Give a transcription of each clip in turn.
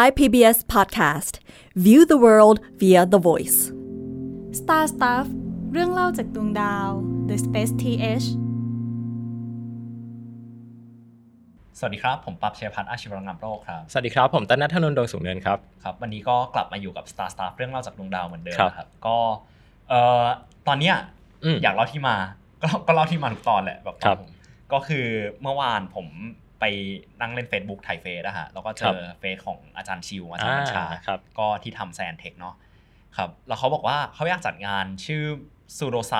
Thai PBS Podcast View the world via the voice Star Stuff เรื่องเล่าจากดวงดาว The Space TH สวัสดีครับ ผมปั๊บเชยพัฒน์อาชีวรงามโรคครับ สวัสดีครับ ผมต้นนัทธนนท์ดวงสูงเนินครับ ครับ วันนี้ก็กลับมาอยู่กับ Star Stuff เรื่องเล่าจากดวงดาวเหมือนเดิมครับนะครับ ก็เอ่อตอนเนี้ยอืมอยากเล่าที่มา ก็ก็เล่าที่มาทุกตอนแหละแบบครับผมก็คือเมื่อวานผม ไปนั่งเล่น Facebook ถ่ายเฟซอะฮะแล้วก็เจอครับเฟซของอาจารย์ชิวอาจารย์บัญชาอ่าครับก็ที่ทำแซนเทคเนาะครับแล้วเขาบอกว่าเขาอยากจัดงานชื่อ pseudosci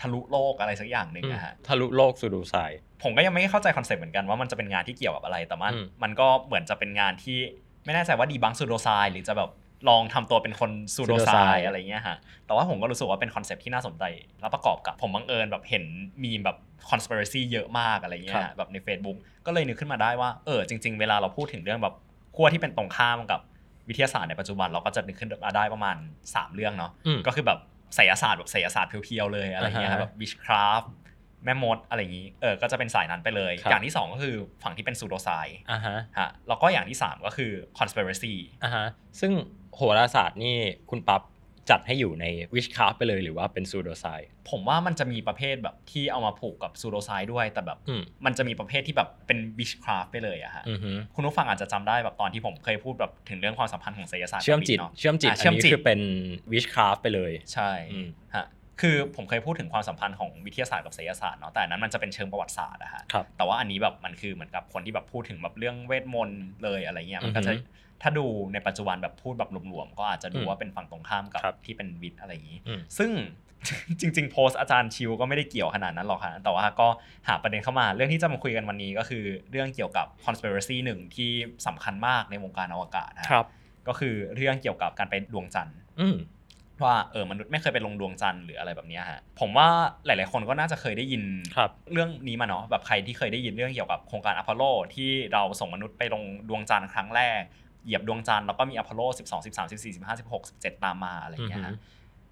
ทะลุโลกอะไรสักอย่างหนึ่งนะฮะทะลุโลก pseudosci ผมก็ยังไม่เข้าใจคอนเซ็ปต์เหมือนกันว่ามันจะเป็นงานที่เกี่ยวกับอะไรแต่มันอืมมันก็เหมือนจะเป็นงานที่ไม่แน่ใจว่า debunk pseudosci หรือจะแบบ ลองทำตัวเป็นคน pseudosci อะไรเงี้ยฮะ แต่ว่าผมก็รู้สึกว่าเป็นคอนเซ็ปต์ที่น่าสนใจ แล้วประกอบกับผมบังเอิญแบบเห็นมีมแบบ conspiracy เยอะมากอะไรเงี้ยฮะแบบใน Facebook ก็เลยนึกขึ้นมาได้ว่า เออจริง ๆ เวลาเราพูดถึงเรื่องแบบขั้วที่เป็นตรงข้ามกับวิทยาศาสตร์ในปัจจุบันเราก็จะนึกขึ้นมาได้ประมาณ 3 เรื่องเนาะอืมก็คือแบบไสยศาสตร์แบบไสยศาสตร์เพียวๆเลยอะไรเงี้ยอ่าฮะฮะแบบ witchcraft แม่มดอะไรอย่างนี้ เออ ก็จะเป็นสายนั้นไปเลยครับอย่างที่สองก็คือฝั่งที่เป็นซูโดไซอ่าฮะฮะ แล้วก็อย่างที่สามก็คือ conspiracy อ่าฮะ ซึ่ง โหราศาสตร์นี่คุณปั๊บจัดให้อยู่ใน witchcraft ไปเลยหรือว่าเป็น pseudosci ผมว่ามันจะมีประเภทแบบที่เอามาผูกกับ pseudosci ด้วยแต่แบบอืมมันจะมีประเภทที่แบบเป็น witchcraft ไปเลยอะฮะอือฮึคุณผู้ฟังอาจจะจำได้แบบตอนที่ผมเคยพูดแบบถึงเรื่องความสัมพันธ์ของไสยศาสตร์เชื่อมจิตกับเชื่อมจิตอะอันนี้เชื่อมจิตคือเป็น witchcraft ไปเลย ใช่อืมฮะ คือผมเคยพูดถึงความสัมพันธ์ของวิทยาศาสตร์กับไสยศาสตร์เนาะแต่อันนั้นมันจะเป็นเชิงประวัติศาสตร์อะฮะครับแต่ว่าอันนี้แบบมันคือเหมือนกับคนที่แบบพูดถึงแบบเรื่องเวทมนต์เลยอะไรเงี้ยมันก็จะอือฮึถ้าดูในปัจจุบันแบบพูดแบบหลวมๆก็อาจจะดูอืมว่าเป็นฝั่งตรงข้ามกับครับที่เป็นวิทย์อะไรอย่างนี้อืมซึ่งจริง ๆ โพสต์อาจารย์ชิวก็ไม่ได้เกี่ยวขนาดนั้นหรอกค่ะแต่ว่าก็หาประเด็นเข้ามาเรื่องที่จะมาคุยกันวันนี้ก็คือเรื่องเกี่ยวกับ conspiracy หนึ่งที่สำคัญมากในวงการอวกาศนะฮะครับ ก็คือเรื่องเกี่ยวกับการไปดวงจันทร์อืม ว่าเออมนุษย์ไม่เคยไปลงดวงจันทร์หรืออะไรแบบเนี้ยฮะผมว่าหลาย ๆ คนก็น่าจะเคยได้ยินครับเรื่องนี้มาเนาะแบบใครที่เคยได้ยินเรื่องเกี่ยวกับโครงการอพอลโลที่เราส่งมนุษย์ไปลงดวงจันทร์ครั้งแรกเหยียบดวงจันทร์แล้วก็มีอพอลโล 12 13 14 15 16 17 ตามมาอะไรอย่างเงี้ยอือฮะฮึ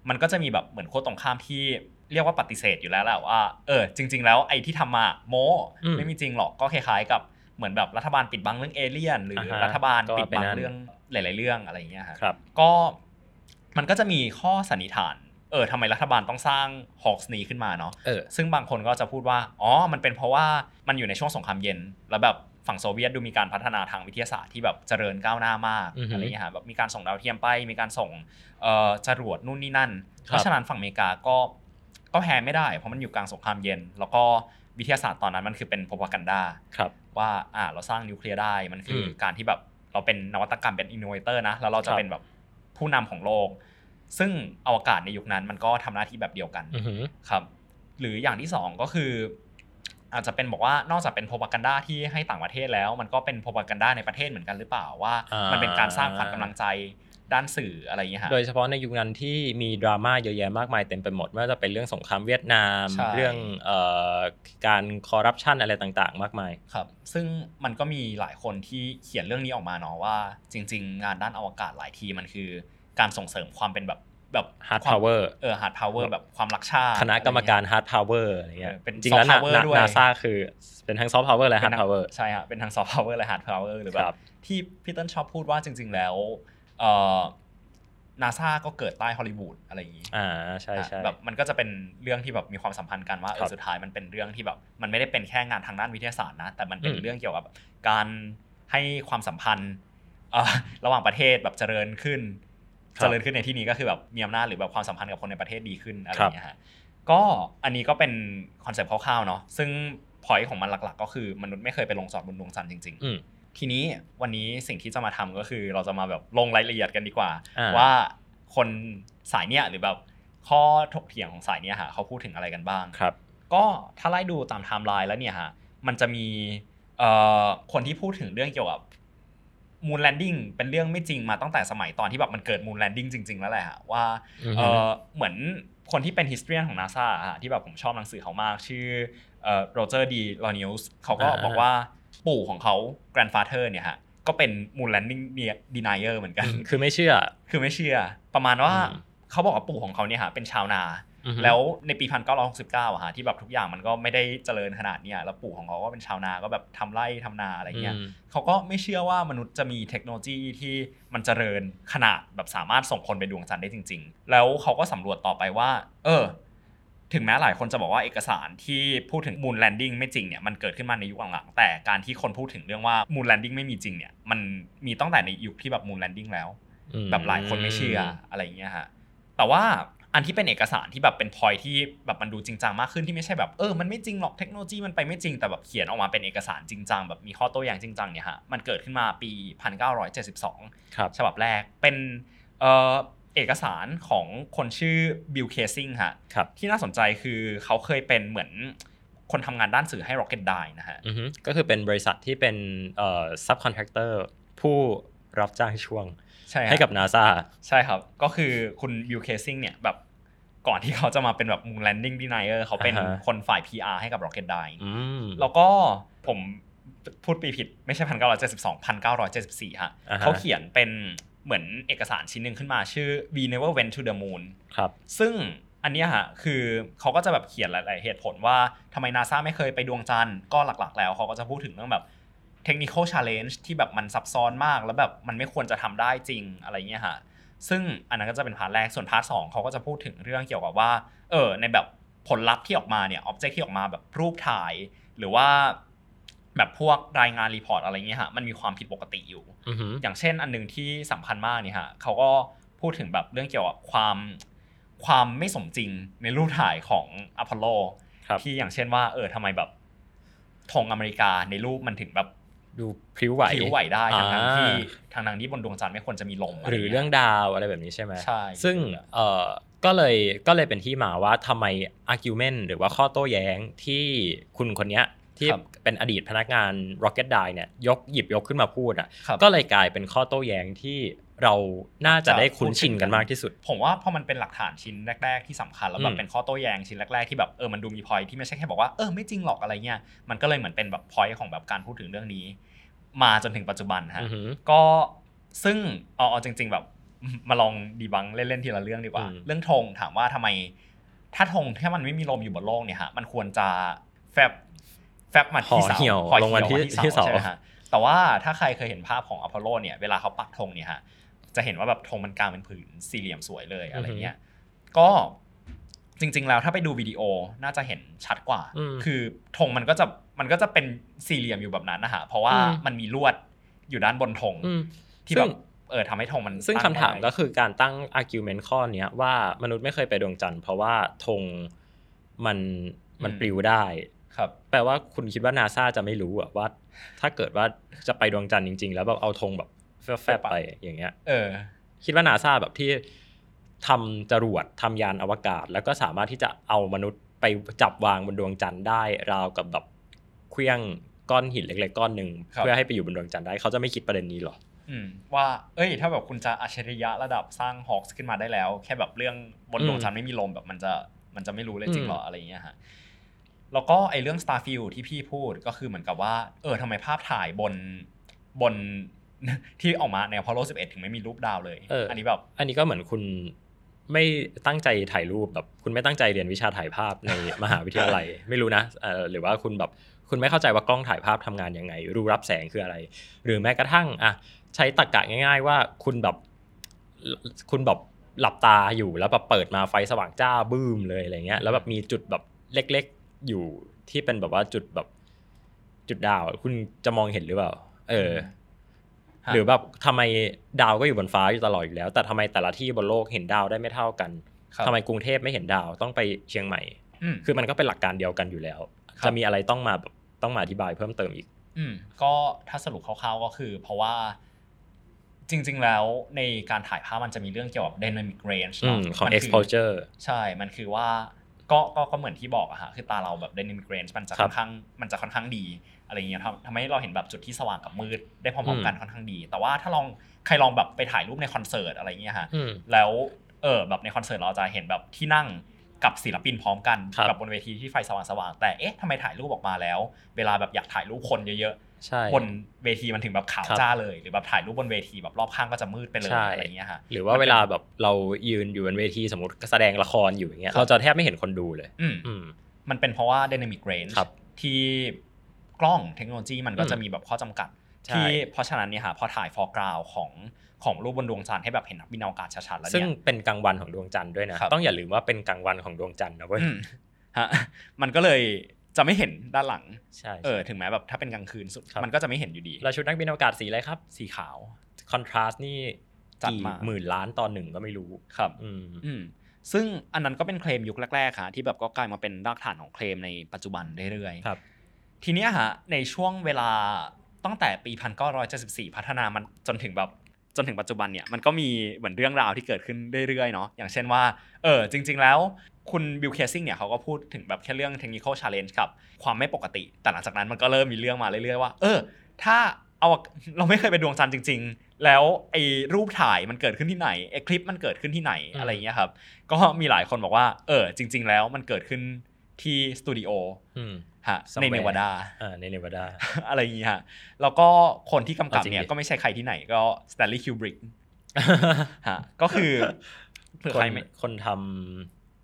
มันก็จะมีแบบเหมือนโค้ดตรงข้ามที่เรียกว่าปฏิเสธอยู่แล้วแหละว่าเออจริง ๆ แล้วไอ้ที่ทำมาโมไม่มีจริงหรอกก็คล้าย ๆ กับเหมือนแบบรัฐบาลปิดบังเรื่องเอเลี่ยน หรืออาฮะรัฐบาลก็ปิดเป็นบังนั่นเรื่องหลาย ๆ เรื่องอะไรอย่างเงี้ยฮะครับก็ มันก็จะมีข้อสันนิษฐาน เออทำไมรัฐบาลต้องสร้างฮอกส์นี้ขึ้นมาเนาะเออซึ่งบางคนก็จะพูดว่า อ๋อ มันเป็นเพราะว่ามันอยู่ในช่วงสงครามเย็น แล้วแบบฝั่งโซเวียตดูมีการพัฒนาทางวิทยาศาสตร์ที่แบบเจริญก้าวหน้ามากอือฮึ อะไรอย่างเงี้ยฮะแบบมีการส่งดาวเทียมไป มีการส่งเอ่อจรวดนู่นนี่นั่นครับเพราะฉะนั้นฝั่งอเมริกาก็ก็แพ้ไม่ได้ เพราะมันอยู่กลางสงครามเย็น แล้วก็วิทยาศาสตร์ตอนนั้นมันคือเป็นโพ p กันดา ครับ ว่าอ่าเราสร้างนิวเคลียร์ได้มันคืออมการที่แบบเราเป็นนวัตกรรมเป็น innovator นะ แล้วเราจะครับ เป็นแบบ ผู้นำของโลก ซึ่งอวกาศในยุคนั้นมันก็ทำหน้าที่แบบเดียวกันอือฮึครับ หรืออย่างที่สองก็คือ อาจจะเป็นบอกว่านอกจากเป็นโพ p กันดาที่ให้ต่างประเทศแล้ว มันก็เป็นโพ p กันดาในประเทศเหมือนกันหรือเปล่าว่าอ่ามัมันเป็นการสร้างขวัญกำลังใจ ด้านสื่ออะไรอย่างเงี้ยฮะโดยเฉพาะในยุคนั้นที่มีดราม่าเยอะแยะมากมายเต็มไปหมดไม่ว่าจะเป็นเรื่องสงครามเวียดนามใช่เรื่องเอ่อการคอร์รัปชันอะไรต่างๆ มากมายครับซึ่งมันก็มีหลายคนที่เขียนเรื่องนี้ออกมาเนาะว่า จริง ๆ งานด้านอวกาศหลายทีมันคือการส่งเสริมความเป็นแบบแบบ Hard ความ power เออ hard power แบบความรักชาติคณะกรรมการอะไรเงี้ย hard power อะไรเงี้ยเออเป็นจริงแล้ว soft power ด้วยนาซาคือเป็นทั้ง soft power และ hard power ใช่ฮะเป็นทั้ง soft power และ hard power หรือแบบครับที่พี่เติ้ลชอบพูดว่าจริง ๆ แล้วเอ่อ นาซาก็เกิดใต้ฮอลลีวูดอะไรอย่างนี้อ่าใช่ใช่แบบมันก็จะเป็นเรื่องที่แบบมีความสัมพันธ์กันว่าเออครับสุดท้ายมันเป็นเรื่องที่แบบมันไม่ได้เป็นแค่งานทางด้านวิทยาศาสตร์นะ แต่มันเป็นอืมเรื่องเกี่ยวกับการให้ความสัมพันธ์เอ่อระหว่างประเทศแบบเจริญขึ้น เจริญขึ้นในที่นี้ก็คือแบบมีอำนาจหรือแบบความสัมพันธ์กับคนในประเทศดีขึ้นอะไรอย่างเงี้ยฮะก็อันนี้ก็เป็นคอนเซปต์คร่าวๆเนาะซึ่งพอยของมันหลัก ๆ ก็คือมนุษย์ไม่เคยไปลงจอดบนดวงจันทร์จริงๆอืม ทีนี้วันนี้สิ่งที่จะมาทำก็คือ เราจะมาแบบลงรายละเอียดกันดีกว่าอ่า ว่าคนสายเนี้ยหรือแบบข้อถกเถียงของสายเนี้ยฮะเขาพูดถึงอะไรกันบ้างครับ ก็ถ้าไล่ดูตามไทม์ไลน์แล้วเนี่ยฮะมันจะมีเอ่อคนที่พูดถึงเรื่องเกี่ยวกับ moon landing เป็นเรื่องไม่จริงมาตั้งแต่สมัยตอนที่แบบมันเกิด moon landing จริง ๆ แล้วแหละฮะว่าอือฮึเออเหมือนคนที่เป็น historian ของ NASA อะฮะที่แบบผมชอบหนังสือเขามาก ชื่อเอ่อ Roger D. Launius เขาก็อ่าบอกว่า ปู่ของเขา grandfather เนี่ยฮะก็เป็น moon landing denier เหมือนกัน คือไม่เชื่อ คือไม่เชื่อ ประมาณว่าอืมเขาบอกว่าปู่ของเขาเนี่ยฮะเป็นชาวนาอือฮึแล้วในปี 1969อะฮะที่แบบทุกอย่างมันก็ไม่ได้เจริญขนาดเนี้ยแล้วปู่ของเขาก็เป็นชาวนาก็แบบทำไร่ทำนาอะไรเงี้ยอืมเขาก็ไม่เชื่อว่ามนุษย์จะมีเทคโนโลยีที่มันเจริญขนาดแบบสามารถส่งคนไปดวงจันทร์ได้จริง ๆ แล้วเขาก็สำรวจต่อไปว่า เออ ถึงแม้หลายคนจะบอกว่าเอกสารที่พูดถึง moon landing ไม่จริงเนี่ยมันเกิดขึ้นมาในยุคหลังๆแต่การที่คนพูดถึงเรื่องว่า moon landing ไม่มีจริงเนี่ยมันมีตั้งแต่ในยุคที่แบบ moon landing แล้ว แบบหลายคนไม่เชื่ออะไรอย่างเงี้ยฮะแต่ว่าอันที่เป็นเอกสารที่แบบเป็นพอยที่แบบมันดูจริงจังมากขึ้นที่ไม่ใช่แบบเออมันไม่จริงหรอกเทคโนโลยีมันไปไม่จริงแต่แบบเขียนออกมาเป็นเอกสารจริงจังแบบมีข้อโต้แย้งจริงจังเนี่ยฮะมันเกิดขึ้นมาปี 1972ครับฉบับแรกเป็นเอ่อ เอกสารของคนชื่อ Bill Kaysing ฮะครับที่น่าสนใจคือเขาเคยเป็นเหมือนคนทำงานด้านสื่อให้ Rocketdyne นะฮะอือฮึก็คือเป็นบริษัทที่เป็นเอ่อ subcontractor ผู้รับจ้างช่วงใช่ฮะให้กับ NASA ใช่ครับ ก็คือคุณบิลเคซิงเนี่ยแบบก่อนที่เขาจะมาเป็นแบบ Moon Landing Denier เขาเป็นอ่าฮะคนฝ่าย PR ให้กับ Rocket d i อืมแล้วก็ผมพูดปีผิดไม่ใช่1972 1974ฮะอ่าฮะเขาเขียนเป็น เหมือนเอกสารชิ้นหนึ่งขึ้นมาชื่อ We Never Went to the Moon ครับซึ่งอันเนี้ยฮะคือเขาก็จะแบบเขียนหลาย ๆ เหตุผลว่าทำไมนาซาไม่เคยไปดวงจันทร์ก็หลัก ๆ แล้วเขาก็จะพูดถึงเรื่องแบบ technical challenge ที่แบบมันซับซ้อนมากแล้วแบบมันไม่ควรจะทำได้จริงอะไรเงี้ยฮะซึ่งอันนั้นก็จะเป็น part แรกส่วน part สองเขาก็จะพูดถึงเรื่องเกี่ยวกับว่าเออในแบบผลลัพธ์ที่ออกมาเนี่ย object ที่ออกมาแบบรูปถ่าย หรือว่า แบบพวกรายงาน report อะไรเงี้ยฮะมันมีความผิดปกติอยู่อือฮึอย่างเช่นอันหนึ่งที่สำคัญมากเนี่ยฮะเขาก็พูดถึงแบบเรื่องเกี่ยวกับความความไม่สมจริงในรูปถ่ายของอพอลโลครับที่อย่างเช่นว่า เออทำไมแบบธงอเมริกาในรูปมันถึงแบบดูพริ้วไหวผิวไหวได้ทางนั้นอ่าที่ทางนั้นที่บนดวงจันทร์ไม่ควรจะมีลมะหรือไงี้ยเรื่องดาวอะไรแบบนี้ใช่ไหมใช่ซึ่งเอ่อก็เลยก็เลยเป็นที่มาว่าทำไม argument หรือว่าข้อโต้แย้งที่คุณคนเนี้ย ที่เป็นอดีตพนักงาน Rocket d i เนี่ยยกหยิบยกขึ้นมาพูดอะครับก็เลยกลายเป็นข้อโต้แย้งที่เราน่าจะได้คุ้นชินกันมากที่สุด ผมว่าพอมันเป็นหลักฐานชิ้นแรก ๆที่สำคัญแล้วแบอืบมเป็นข้อโต้แย้งชิ้นแรกๆที่แบบเออมันดูมีพอยที่ไม่ใช่แค่บอกว่าเออไม่จริงหรอกอะไรเงี้ยมันก็เลยเหมือนเป็นแบบพอยของแบบการพูดถึงเรื่องนี้ มาจนถึงปัจจุบันฮะอือหือก็ซึ่งเอาเอาจริง ๆ แบบมาลองดีบังเล่นๆทีละเรื่องดีกว่าอืมเรื่องธงถามว่าทำไม ถ้าธงถ้ามันไม่มีลมอยู่บนโลกเนี่ยฮะมันควรจะแฟบ แฟบมาที่เสาห่อเหี่ยวห่อลงมาที่เหี่ยวที่เสาใช่ไหมฮะแต่ว่าถ้าใครเคยเห็นภาพของอพอลโลเนี่ยเวลาเขาปักธงเนี่ยฮะจะเห็นว่าแบบธงมันกลางเป็นผืนสี่เหลี่ยมสวยเลยอะไรเงี้ยก็จริง ๆ แล้วถ้าไปดูวิดีโอน่าจะเห็นชัดกว่าอืมคือธงมันก็จะมันก็จะเป็นสี่เหลี่ยมอยู่แบบนั้นนะฮะเพราะว่าอืมมันมีลวดอยู่ด้านบนธงอืมที่ซึ่แบงบเออทำให้ธงมันซึ่งตั้คำถามได้ก็คือการตั้ง argument ข้อเนี้ยว่ามนุษย์ไม่เคยไปดวงจันทร์เพราะว่าธงมันมันปลิวได้ ครับแปลว่าคุณคิดว่านาซาจะไม่รู้อะว่า ถ้าเกิดว่าจะไปดวงจันทร์จริง ๆ แล้วแบบเอาธงแบบแฟบๆไปอย่างเงี้ย เออ คิดว่านาซาแบบที่ทำจรวดทำยานอวกาศ แล้วก็สามารถที่จะเอามนุษย์ไปจับวางบนดวงจันทร์ได้ราวกับแบบเคลี้ยงก้อนหินเล็กๆก้อนหนึ่งครับเพื่อให้ไปอยู่บนดวงจันทร์ได้เขาจะไม่คิดประเด็นนี้หรออืมว่า เอ้ย ถ้าแบบคุณจะอัจฉริยะระดับสร้างฮอ k ส์ขึ้นมาได้แล้ว แค่แบบเรื่องบนอืมดวงจันทร์ไม่มีลมแบบมันจะมันจะไม่รู้เลยจริงเหรออืมอะไรอย่างเงี้ยฮะ แล้วก็ไอเรื่อง Starfield ที่พี่พูดก็คือเหมือนกับว่า เออทำไมภาพถ่ายบนบนที่ออกมาใน Apollo 11 ถึงไม่มีรูปดาวเลยเอออันนี้แบบ อันนี้ก็เหมือนคุณไม่ตั้งใจถ่ายรูปแบบคุณไม่ตั้งใจเรียนวิชาถ่ายภาพในมหาวิทยาลัย ไม่รู้นะเออหรือว่าคุณแบบคุณไม่เข้าใจว่ากล้องถ่ายภาพทำงานยังไง รูรับแสงคืออะไร หรือแม้กระทั่งอะใช้ตรรกะง่าย ๆ ว่าคุณแบบคุณแบบหลับตาอยู่แล้วแบบเปิดมาไฟสว่างจ้าบึ้มเลยอะไรเงี้ยแล้วแบบมีจุดแบบเล็กๆ อยู่ที่เป็นแบบว่าจุดแบบจุดดาวอะคุณจะมองเห็นหรือเปล่า เออฮะหรือแบบทำไมดาวก็อยู่บนฟ้าอยู่ตลอดอยู่แล้ว แต่ทำไมแต่ละที่บนโลกเห็นดาวได้ไม่เท่ากันครับทำไมกรุงเทพไม่เห็นดาวต้องไปเชียงใหม่อืมคือมันก็เป็นหลักการเดียวกันอยู่แล้วครับจะมีอะไรต้องมาแบบต้องมาอธิบายเพิ่มเติมอีก อืมก็ถ้าสรุปคร่าวๆก็คือ เพราะว่าจริง ๆ แล้วในการถ่ายภาพมันจะมีเรื่องเกี่ยวกับ dynamic range อืเนาะมของมันคื exposure ใช่ มันคือว่า ก็ก็ก็เหมือนที่บอกอะฮะคือตาเราแบบ dynamic range มันจะครัค่บอนข้างมันจะค่อนข้างดีอะไรเงี้ยทำทำให้เราเห็นแบบจุดที่สว่างกับมืดได้พร้อมๆกันค่อนข้างดี แต่ว่าถ้าลองใครลองแบบไปถ่ายรูปในคอนเสิร์ตอะไรเงี้ยฮะอืมแล้วเออแบบในคอนเสิร์ตเราจะเห็นแบบที่นั่ง กับศิลปินพร้อมกันครับกับบนเวทีที่ไฟสว่างๆแต่เอ๊ะทำไมถ่ายรูปออกมาแล้ว เวลาแบบอยากถ่ายรูปคนเยอะใช่ๆบนเวทีมันถึงแบบขาวครับจ้าเลย หรือแบบถ่ายรูปบนเวทีแบบรอบข้างก็จะมืดไปเลยใช่อะไรอย่างเงี้ยฮะหรือว่าเวลาแบบเรายืนอยู่บนเวทีสมมติแสดงละครอยู่อย่างเงี้ยครับเราจะแทบไม่เห็นคนดูเลยอืมอืมมันเป็นเพราะว่า dynamic range ครับที่กล้องเทคโนโลยีมันก็อืมจะมีแบบข้อจำกัดใช่ที่เพราะฉะนั้นเนี่ยฮะพอถ่าย foreground ของ ของรูปบนดวงจันทร์ให้แบบเห็นนักบินอวกาศชัดๆแล้วซึ่งเนี่ยเป็นกลางวันของดวงจันทร์ด้วยนะครับต้องอย่าลืมว่าเป็นกลางวันของดวงจันทร์นะเว้ยอืมฮะมันก็เลยจะไม่เห็นด้านหลังใช่เออถึงแม้แบบถ้าเป็นกลางคืนสุดครับมันก็จะไม่เห็นอยู่ดีแล้วชุดนักบินอวกาศสีอะไรครับสีขาวคอนทราสต์นี่จัดกี่มาหมื่นล้านตอนหนึ่งก็ไม่รู้ครับอืมอืมซึ่งอันนั้นก็เป็นเคลมยุคแรกๆค่ะที่แบบก็กลายมาเป็นรากฐานของเคลมในปัจจุบันเรื่อยๆครับ ทีเนี้ยฮะในช่วงเวลาตั้งแต่ปี 1974 พัฒนามันจนถึงแบบ จนถึงปัจจุบันเนี่ยมันก็มีเหมือนเรื่องราวที่เกิดขึ้นเรื่อยๆเนาะอย่างเช่นว่าเออจริง ๆ แล้วคุณ Bill Kaysing เนี่ยเขาก็พูดถึงแบบแค่เรื่อง technical challenge กับความไม่ปกติ แต่หลังจากนั้นมันก็เริ่มมีเรื่องมาเรื่อยๆว่า เออ ถ้าเอาเราไม่เคยไปดวงจันทร์จริง ๆ แล้วไอ้รูปถ่ายมันเกิดขึ้นที่ไหนไอ้คลิปมันเกิดขึ้นที่ไหนอืมอะไรอย่างเงี้ยครับ ก็มีหลายคนบอกว่า เออ จริง ๆ แล้วมันเกิดขึ้นที่สตูดิโออืม ฮะใน Somewhere เนวาดาอ่าในเนวาดาอะไรอย่างงี้ฮะแล้วก็คนที่กำกับเอาจริงเนี่ยดิก็ไม่ใช่ใครที่ไหนก็สแตนลีย์คิวบริกฮะก็คือเผื่อคนใครไม่คนท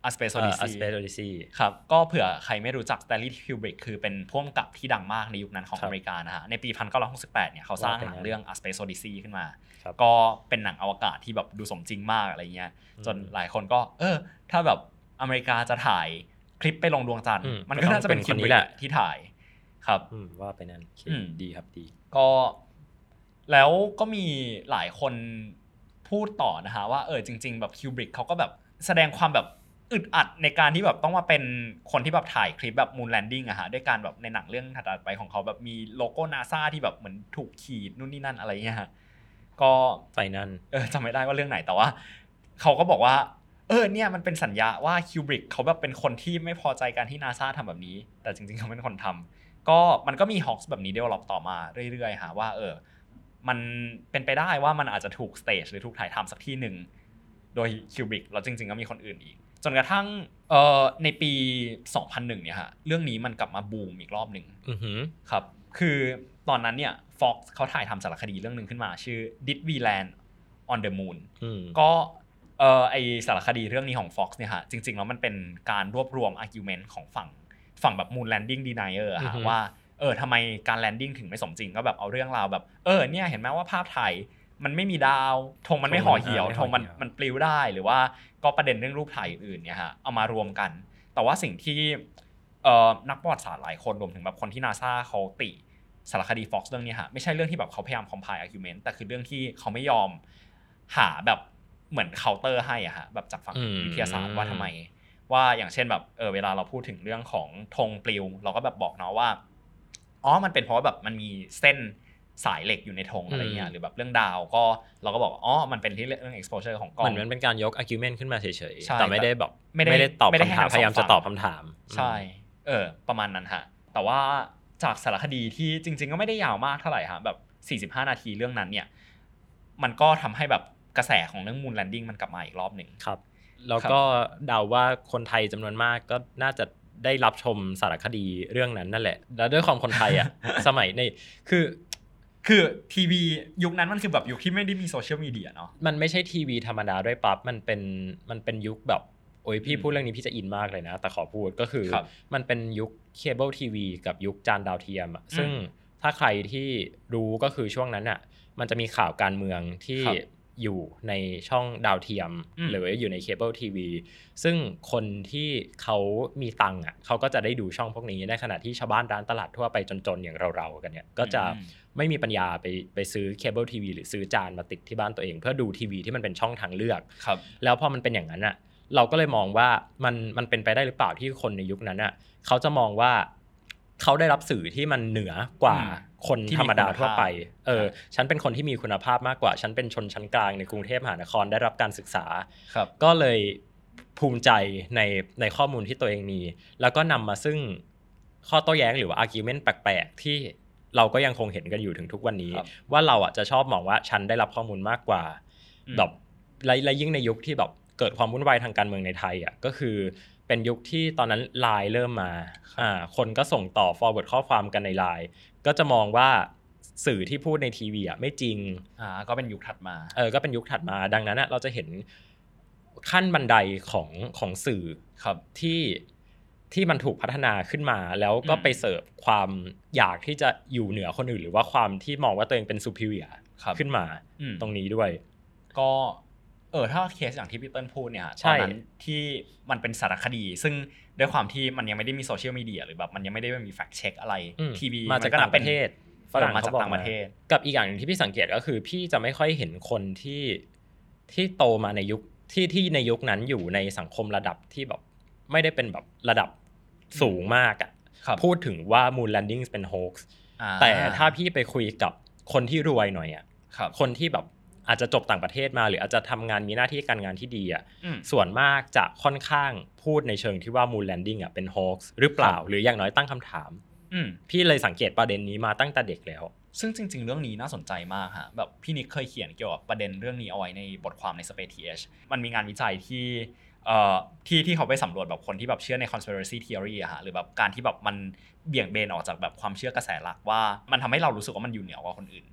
อัสเปำโซเอ่ดิอซี Space Odyssey ครับก็เผื่อใครไม่รู้จักสแตนลีย์คิวบริกคือเป็นพ่วงกับที่ดังมากในยุคนั้นของครับอเมริกานะฮะในปี 1968 เนี่ยเขาสร้างว่าเป็นหนังไงเรื่อง A Space Odyssey ขึ้นมาครับก็เป็นหนังอวกาศที่แบบดูสมจริงมากอะไรเงี้ยจนอืมหลายคนก็ เออ ถ้าแบบอเมริกาจะถ่าย คลิปไปลงดวงจันทร์อืมมันก็น่าจะเป็นก็คิต้องวเป็นคนนี้บริกแหละที่ถ่ายครับอืมว่าไปนั้นโอเคอืมดีครับดี ก็แล้วก็มีหลายคนพูดต่อนะฮะว่าเออจริง ๆ แบบคิวบริกเขาก็แบบแสดงความแบบอึดอัดในการที่แบบต้องมาเป็นคนที่แบบถ่ายคลิปแบบมูนแลนดิ้งอะฮะด้วยการแบบในหนังเรื่องถัดๆไปของเขาแบบมีโลโก้นาซาที่แบบเหมือนถูกขีดนู่นนี่นั่นอะไรเงี้ยฮะก็ไฟนั่นเออจำไม่ได้ว่าเรื่องไหนแต่ว่าเขาก็บอกว่า เออเนี่ยมันเป็นสัญญาว่าคิวบริกเขาแบบเป็นคนที่ไม่พอใจการที่นาซาทำแบบนี้ แต่จริงๆเขาเป็นคนทำก็มันก็มี hoax แบบนี้ develop ต่อมาเรื่อยๆหาว่าเออมันเป็นไปได้ว่ามันอาจจะถูก stage หรือถูกถ่ายทำสักที่หนึ่งโดยคิวบริกแล้วจริงๆก็มีคนอื่นอีก จนกระทั่งเอ่อในปี 2001 เนี่ยฮะเรื่องนี้มันกลับมาบูมอีกรอบหนึ่งอือหือครับคือตอนนั้นเนี่ย Fox เขาถ่ายทำสารคดีเรื่องหนึ่งขึ้นมา ชื่อ Did We Land on the Moon อืมก็ เออไอสารคดีเรื่องนี้ของ Fox เนี่ยฮะจริงๆแล้วมันเป็นการรวบรวม argument ของฝั่งฝั่งแบบ Moon Landing Denier อะฮะอือฮึว่าเออทำไมการ landing ถึงไม่สมจริงก็แบบเอาเรื่องราวแบบเออเนี่ยเห็นไหมว่าภาพถ่ายมันไม่มีดาวธงมันไม่ห่อเหี่ยวธงมันมันปลิวได้หรือว่าก็ประเด็นเรื่องรูปถ่ายอื่นๆเนี่ยฮะเอามารวมกัน แต่ว่าสิ่งที่เอ่อนักประวัติศาสตร์หลายคนรวมถึงแบบคนที่นาซาเขาติสารคดี Fox เรื่องเนี้ยฮะไม่ใช่เรื่องที่แบบเขาพยายาม compile argument แต่คือเรื่องที่เขาไม่ยอมหาแบบ เหมือนเคาน์เตอร์ให้อะฮะแบบจากฝั่งอืมวิทยาศาสตร์ว่าทำไม ว่าอย่างเช่นแบบเออเวลาเราพูดถึงเรื่องของธงปลิว เราก็แบบบอกเนาะว่าอ๋อมันเป็นเพราะว่าแบบมันมีเส้นสายเหล็กอยู่ในธงอะไรเงี้ยอืมหรือแบบเรื่องดาวก็เราก็บอกว่าอ๋อมันเป็นที่เรื่อง exposure ของกล้องเหมือนมันเป็นการยก argument ขึ้นมาเฉยใช่ๆแต่ไม่ได้แบบไม่ได้ได้ตอบไม่ได้คำถามให้ทั้งสองพยายามจะฝั่งตอบคำถาม ใช่ เออ ประมาณนั้นฮะแต่ว่าจากสารคดีที่จริง ๆ ก็ไม่ได้ยาวมากเท่าไหร่ฮะแบบ 45 นาทีเรื่องนั้นเนี่ย มันก็ทำให้แบบ กระแสของเรื่อง moon landing มันกลับมาอีกรอบหนึ่งครับ แล้วก็เดาว่าคนไทยจำนวนมากก็น่าจะได้รับชมสารคดีเรื่องนั้นนั่นแหละ แล้วด้วยความคนไทยอะ สมัยในคือคือทีวียุคนั้นมันคือแบบยุคที่ไม่ได้มีโซเชียลมีเดียเนาะมันไม่ใช่ทีวีธรรมดาด้วยปั๊บมันเป็นมันเป็นยุคแบบโอ้ยพี่อืมพูดเรื่องนี้พี่จะอินมากเลยนะ แต่ขอพูดก็คือครับมันเป็นยุคเคเบิลทีวีกับยุคจานดาวเทียมอะซึ่งอืมถ้าใครที่รู้ก็คือช่วงนั้นอะ มันจะมีข่าวการเมืองที่ครับ อยู่ในช่องดาวเทียมอืมหรืออยู่ในเคเบิลทีวีซึ่งคนที่เขามีตังค์อะเขาก็จะได้ดูช่องพวกนี้ในขณะที่ชาวบ้านร้านตลาดทั่วไปจนๆ อย่างเราๆกันเนี่ยก็จะอืมไม่มีปัญญาไปไปซื้อเคเบิลทีวีหรือซื้อจานมาติดที่บ้านตัวเอง เพื่อดูทีวีที่มันเป็นช่องทางเลือกครับแล้วพอมันเป็นอย่างนั้นอะเราก็เลยมองว่ามันมันเป็นไปได้หรือเปล่าที่คนในยุคนั้นอะเขาจะมองว่า เขาได้รับสื่อที่มันเหนือกว่าอืมคนที่มีธรรมดาทั่วไปคุณภาพเออ ฉันเป็นคนที่มีคุณภาพมากกว่า ฉันเป็นชนชั้นกลางในกรุงเทพมหานครได้รับการศึกษาครับก็เลยภูมิใจในในข้อมูลที่ตัวเองมี แล้วก็นำมาซึ่งข้อโต้แย้งหรือว่า argument แปลกๆ ที่เราก็ยังคงเห็นกันอยู่ถึงทุกวันนี้ครับว่าเราอะจะชอบมองว่าฉันได้รับข้อมูลมากกว่าอืมแบบและและยิ่งในยุคที่แบบเกิดความวุ่นวายทางการเมืองในไทยอะก็คือ เป็นยุคที่ตอนนั้นไลน์เริ่มมาอ่าคนก็ส่งต่อ forward ข้อความกันในไลน์ก็จะมองว่าสื่อที่พูดในทีวีอะไม่จริงอ่าก็เป็นยุคถัดมาเออก็เป็นยุคถัดมา ดังนั้นอะเราจะเห็นขั้นบันไดของของสื่อครับที่ที่มันถูกพัฒนาขึ้นมา แล้วก็อืมไปเสิร์ฟความอยากที่จะอยู่เหนือคนอื่น หรือว่าความที่มองว่าตัวเองเป็น superior ครับขึ้นมาอืมตรงนี้ด้วย ก็ เออถ้าเคสอย่างที่พี่เติ้ลพูดเนี่ยใช่ตอนนั้นที่มันเป็นสารคดี ซึ่งด้วยความที่มันยังไม่ได้มีโซเชียลมีเดียหรือแบบมันยังไม่ได้มีแฟกเช็คอะไรอืมทีวีมาจากนก็นัต่าบงประเทศฝรั่งมาเขาจากบอกต่างประเทศ กับอีกอย่างหนึ่งที่พี่สังเกตก็คือ พี่จะไม่ค่อยเห็นคนที่ที่โตมาในยุคที่ที่ในยุคนั้นอยู่ในสังคมระดับที่แบบไม่ได้เป็นแบบระดับสูงมากอะครับพูดถึงว่า Moon Landing เป็น hoax อ่าแต่ถ้าพี่ไปคุยกับคนที่รวยหน่อยอะครับคนที่แบบ อาจจะจบต่างประเทศมา หรืออาจจะทำงานมีหน้าที่การงานที่ดีอะอืมส่วนมากจะค่อนข้างพูดในเชิงที่ว่า Moon Landing อะเป็น hoax หรือเปล่าครับหรืออย่างน้อยตั้งคำถามอืมพี่เลยสังเกตประเด็นนี้มาตั้งแต่เด็กแล้ว ซึ่งจริง ๆ เรื่องนี้น่าสนใจมากฮะแบบพี่นิกเคยเขียนเกี่ยวกับประเด็นเรื่องนี้เอาไว้ในบทความใน Space TH มันมีงานวิจัยที่เอ่อที่ที่เขาไปสำรวจแบบคนที่แบบเชื่อใน conspiracy theory อะฮะหรือแบบการที่แบบมันเบี่ยงเบนออกจากแบบความเชื่อกระแสหลักว่า มันทำให้เรารู้สึกว่ามันอยู่เหนือกว่าคนอื่นฮะก็